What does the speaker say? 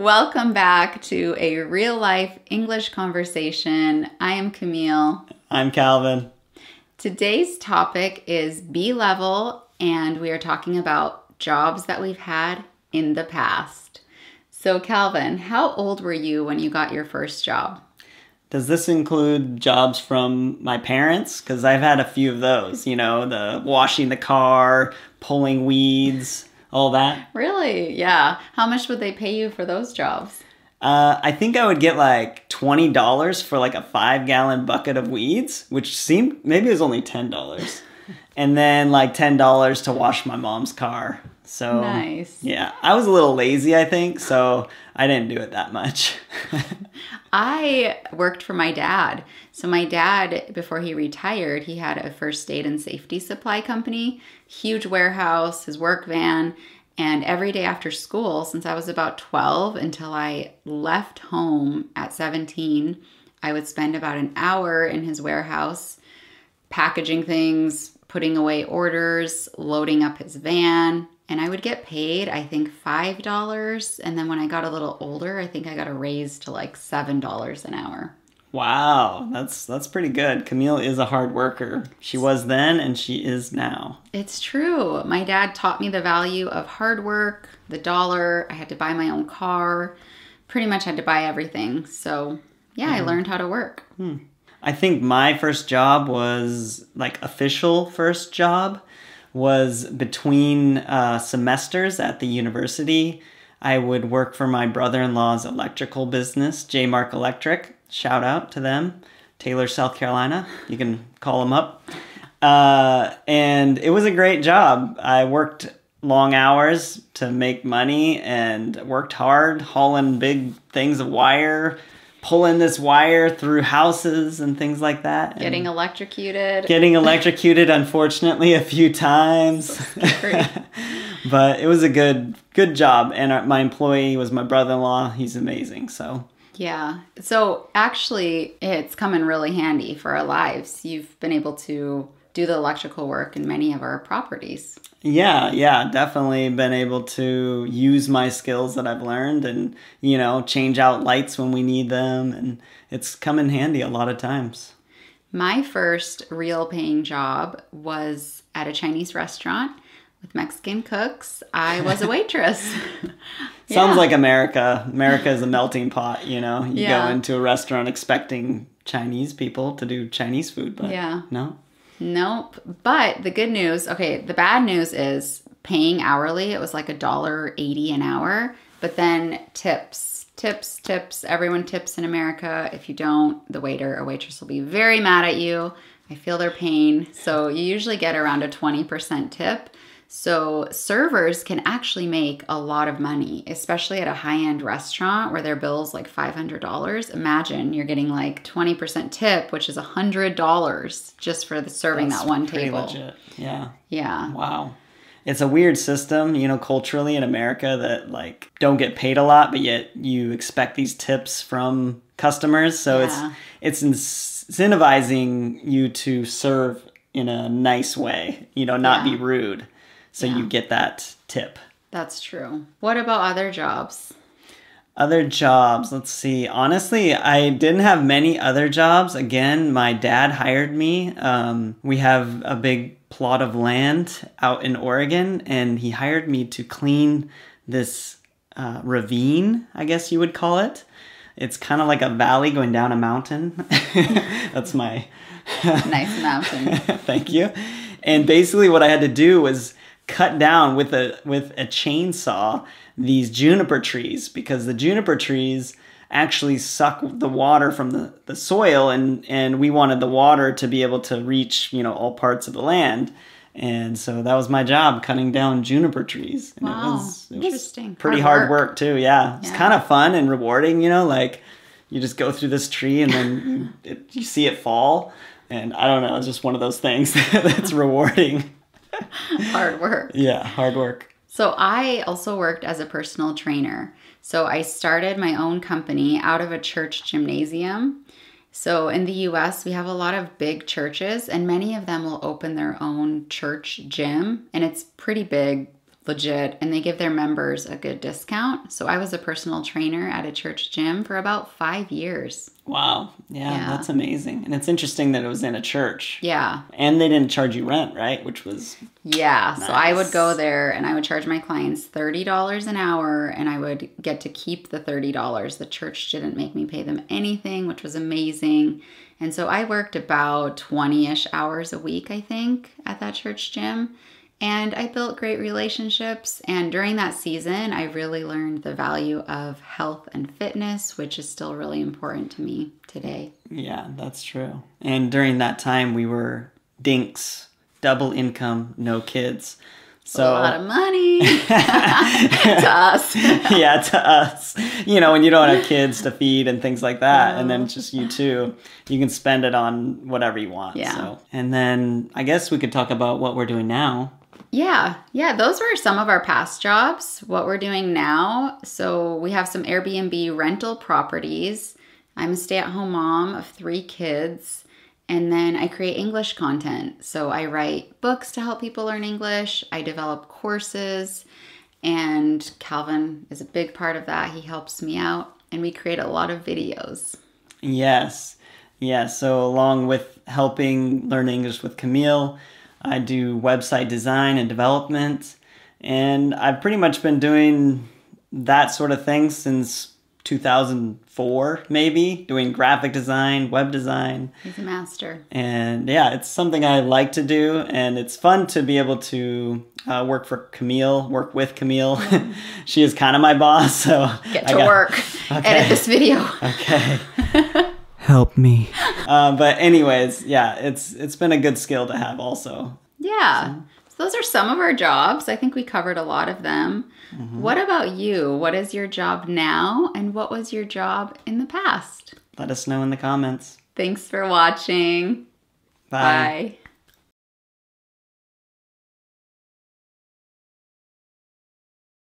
Welcome back to a real life English conversation. I am Camille. I'm Calvin. Today's topic is B level, and we are talking about jobs that we've had in the past. So, Calvin, how old were you when you got your first job? Does this include jobs from my parents? Because I've had a few of those, you know, the washing the car, pulling weeds, all that. Really? Yeah. How much would they pay you for those jobs? Uh, I think I would get like twenty dollars for like a five gallon bucket of weeds, which seemed maybe it was only ten dollars, and then like ten dollars to wash my mom's car. So Nice. Yeah, I was a little lazy, I think, so I didn't do it that much. I worked for my dad. So my dad, before he retired, he had a first aid and safety supply company, huge warehouse, his work van, and every day after school, since I was about 12 until I left home at 17, I would spend about an hour in his warehouse packaging things, putting away orders, loading up his van, and I would get paid, I think, $5. And then when I got a little older, I think I got a raise to like $7 an hour. wow, that's that's pretty good. Camille is a hard worker. She was then, and she is now. It's true. My dad taught me the value of hard work, the dollar. I had to buy my own car, pretty much had to buy everything. So, yeah, I mm-hmm. learned how to work. Hmm. I think my first job was like official first job was between uh, semesters at the university. I would work for my brother-in-law's electrical business, J Mark Electric. Shout out to them, Taylor, South Carolina. You can call them up. Uh, and it was a great job. I worked long hours to make money and worked hard hauling big things of wire, pulling this wire through houses and things like that. and Getting electrocuted. getting electrocuted unfortunately a few times. scary. but it was a good good job and our, my employee was my brother-in-law. He's amazing. So Yeah. So actually, it's come in really handy for our lives. You've been able to do the electrical work in many of our properties. Yeah, yeah, definitely been able to use my skills that I've learned and, you know, change out lights when we need them. And it's come in handy a lot of times. My first real paying job was at a Chinese restaurant with Mexican cooks. I was a waitress. Sounds like America. America is a melting pot, you know? You Yeah. go into a restaurant expecting Chinese people to do Chinese food, but Yeah. no. Nope. But the good news, okay, the bad news is paying hourly, it was like a dollar eighty an hour. But then tips, tips, tips. Everyone tips in America. If you don't, the waiter or waitress will be very mad at you. I feel their pain. So you usually get around a 20% tip. So servers can actually make a lot of money, especially at a high-end restaurant where their bill's like $500. Imagine you're getting like 20% tip, which is $100 just for the serving That's that one table. legit. Yeah. Yeah. Wow. It's a weird system, you know, culturally in America that like don't get paid a lot, but yet you expect these tips from customers. So Yeah. it's it's incentivizing you to serve in a nice way, you know, not Yeah. be rude. So Yeah. you get that tip. That's true. What about other jobs? Other jobs, let's see. Honestly, I didn't have many other jobs. Again, my dad hired me. Um, we have a big plot of land out in Oregon, and he hired me to clean this uh, ravine, I guess you would call it. It's kind of like a valley going down a mountain. That's my Nice mountain. Thank you. And basically, what I had to do was cut down with a with a chainsaw these juniper trees because the juniper trees actually suck the water from the, the soil and and we wanted the water to be able to reach you know all parts of the land and so that was my job cutting down juniper trees and Wow, it was, it was interesting. pretty Hard hard work. work, too yeah it's Yeah. kind of fun and rewarding you know like you just go through this tree and then it, you see it fall and i don't know it's just one of those things that's rewarding Hard work. yeah hard work So I also worked as a personal trainer. So I started my own company out of a church gymnasium. So in the US, we have a lot of big churches, and many of them will open their own church gym, and it's pretty big legit and they give their members a good discount. So I was a personal trainer at a church gym for about five years. Wow. Yeah, Yeah. that's amazing. And it's interesting that it was in a church. Yeah. And they didn't charge you rent, right? Which was Yeah. So I would go there and I would charge my clients $30 an hour and I would get to keep the $30. The church didn't make me pay them anything, which was amazing. And so I worked about 20 ish hours a week, I think, at that church gym. And I built great relationships. And during that season, I really learned the value of health and fitness, which is still really important to me today. Yeah, that's true. And during that time, we were dinks, double income, no kids. So a lot of money to us. yeah, to us, you know, when you don't have kids to feed and things like that, and then uh-huh. just you too, you can spend it on whatever you want. Yeah. So, and then I guess we could talk about what we're doing now. Yeah, yeah, those were some of our past jobs. What we're doing now, so we have some Airbnb rental properties. I'm a stay at home mom of three kids, and then I create English content. So I write books to help people learn English, I develop courses, and Calvin is a big part of that. He helps me out, and we create a lot of videos. Yes. Yeah. So, along with helping learn English with Camille, I do website design and development. And I've pretty much been doing that sort of thing since 2004, maybe, doing graphic design, web design. He's a master. And yeah, it's something I like to do. And it's fun to be able to uh, work for Camille, work with Camille. she is kind of my boss. So, Get to got- work. Edit this video. Okay. Help me. Uh, but anyways, yeah, it's it's been a good skill to have also. Yeah. So those are some of our jobs. I think we covered a lot of them. What about you? What is your job now and what was your job in the past? Let us know in the comments. Thanks for watching. Bye. Bye.